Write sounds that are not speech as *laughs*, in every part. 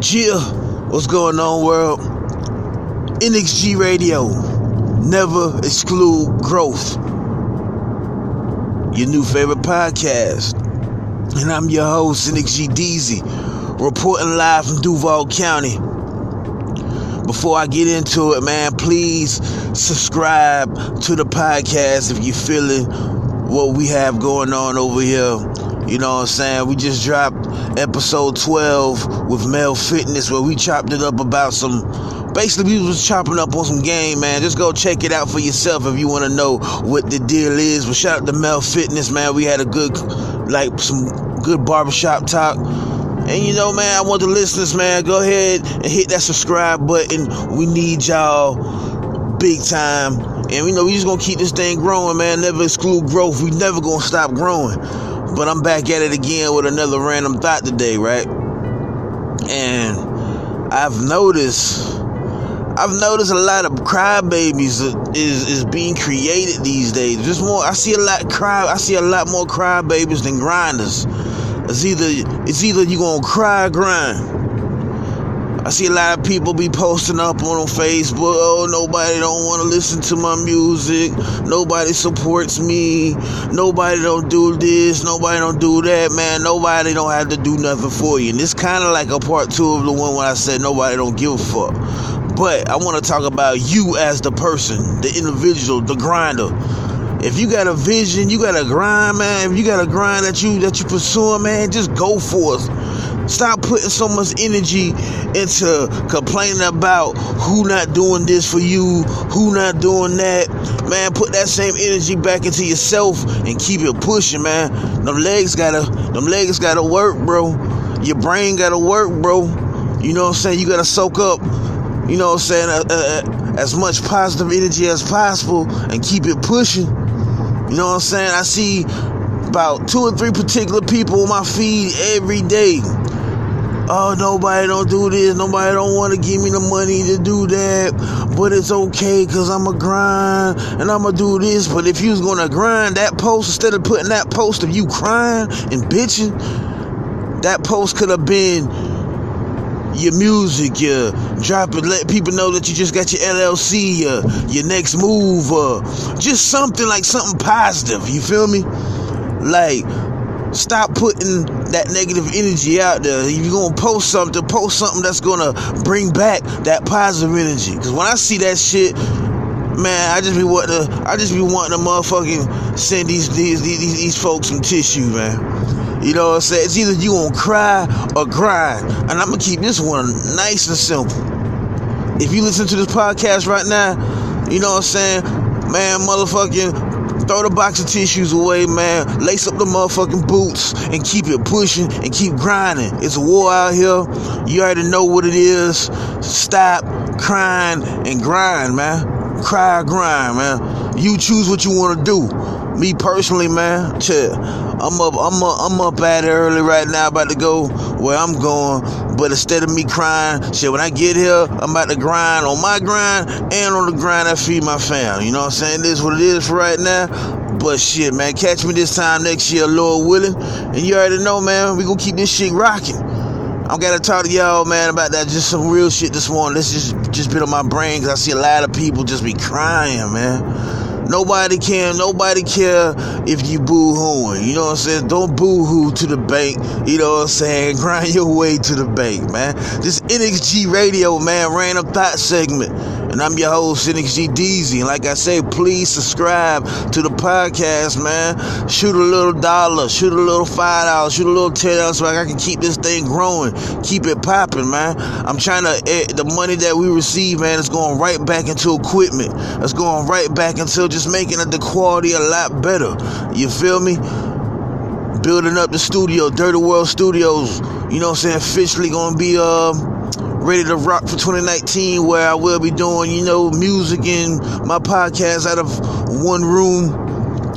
Jill, what's going on, world? NXG Radio, never exclude growth. Your new favorite podcast. And I'm your host, NXG Deezy, reporting live from Duval County. Before I get into it, man, please subscribe to the podcast if you're feeling what we have going on over here. You know what I'm saying? We just dropped episode 12 with Mel Fitness where we chopped it up about some basically we was chopping up on some game, man. Just go check it out for yourself if you want to know what the deal is. But shout out to Mel Fitness, man. We had a good like some good barbershop talk. And you know, man, I want the listeners, man, go ahead and hit that subscribe button. We need y'all big time. And we know we just gonna keep this thing growing, man. Never exclude growth. We never gonna stop growing. But I'm back at it again with another random thought today, right? And I've noticed I've noticed a lot of crybabies is is being created these days. Just more I see a lot cry I see a lot more crybabies than grinders. It's either it's either you gonna cry grind. I see a lot of people be posting up on Facebook, oh, nobody don't want to listen to my music. Nobody supports me. Nobody don't do this. Nobody don't do that, man. Nobody don't have to do nothing for you. And it's kind of like a part two of the one when I said nobody don't give a fuck. But I want to talk about you as the person, the individual, the grinder. If you got a vision, you got a grind, man. If you got a grind that you that you pursuing, man, just go for it. Stop putting so much energy into complaining about who not doing this for you, who not doing that. Man, put that same energy back into yourself and keep it pushing, man. Them legs gotta, them legs gotta work, bro. Your brain gotta work, bro. You know what I'm saying? You gotta soak up, you know what I'm saying, uh, uh, as much positive energy as possible and keep it pushing. You know what I'm saying? I see about two or three particular people on my feed every day oh nobody don't do this nobody don't want to give me the money to do that but it's okay because i'm a grind and i'm gonna do this but if you was gonna grind that post instead of putting that post of you crying and bitching that post could have been your music, your drop it, let people know that you just got your LLC, your, your next move, or just something like something positive. You feel me? Like, Stop putting that negative energy out there. If you're gonna post something, post something that's gonna bring back that positive energy. Cause when I see that shit, man, I just be wanting to, I just be wanting to motherfucking send these these these, these folks some tissue, man. You know what I'm saying? It's either you gonna cry or grind. And I'm gonna keep this one nice and simple. If you listen to this podcast right now, you know what I'm saying? Man, motherfucking throw the box of tissues away, man. Lace up the motherfucking boots and keep it pushing and keep grinding. It's a war out here. You already know what it is. Stop crying and grind, man. Cry grind, man. You choose what you want to do. Me personally, man, chill. I'm up, I'm up, I'm up at early right now, about to go where I'm going. But instead of me crying, shit, when I get here, I'm about to grind on my grind and on the grind I feed my fam. You know what I'm saying? This is what it is right now. But shit, man, catch me this time next year, Lord willing. And you already know, man, we gonna keep this shit rocking. I'm gonna talk to y'all, man, about that. Just some real shit this morning. This just just been on my brain because I see a lot of people just be crying, man. Nobody can, nobody care if you boo hooing. You know what I'm saying? Don't boo hoo to the bank. You know what I'm saying? *laughs* Grind your way to the bank, man. This NXG Radio, man, random thought segment. And I'm your host, NXG Deezy. And like I say, please subscribe to the podcast, man. Shoot a little dollar, shoot a little five dollars, shoot a little ten dollars so I can keep this thing growing, keep it popping, man. I'm trying to eh, the money that we receive, man, is going right back into equipment. It's going right back into just making the quality a lot better. You feel me? Building up the studio, Dirty World Studios. You know what I'm saying? Officially gonna be uh ready to rock for 2019 where I will be doing, you know, music and my podcast out of one room.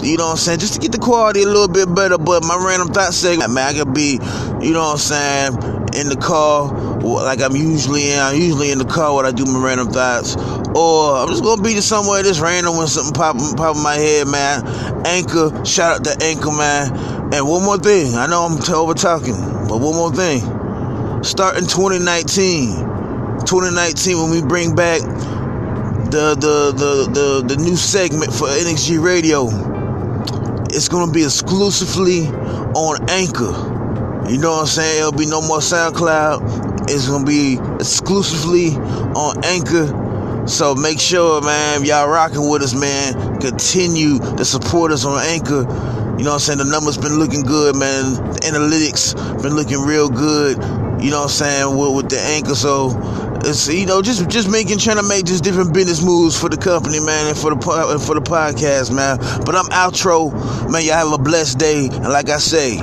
You know what I'm saying? Just to get the quality a little bit better. But my random thought segment, man, I could be, you know what I'm saying, in the car, like I'm usually in. I'm usually in the car when I do my random thoughts. Or I'm just gonna be somewhere just random when something pop, pop in my head, man. Anchor, shout out to Anchor, man. And one more thing, I know I'm over talking, but one more thing. Starting 2019. 2019 when we bring back the the the the, the new segment for NXG Radio. It's gonna be exclusively on Anchor. You know what I'm saying? It'll be no more SoundCloud. It's gonna be exclusively on Anchor. So make sure, man, y'all rocking with us, man. Continue to support us on Anchor. You know what I'm saying? The numbers been looking good, man. The analytics been looking real good. You know what I'm saying? With, with the Anchor, so it's you know just just making trying to make just different business moves for the company, man, and for the for the podcast, man. But I'm outro, man. Y'all have a blessed day, and like I say,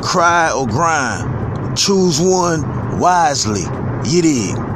cry or grind, choose one wisely. You did.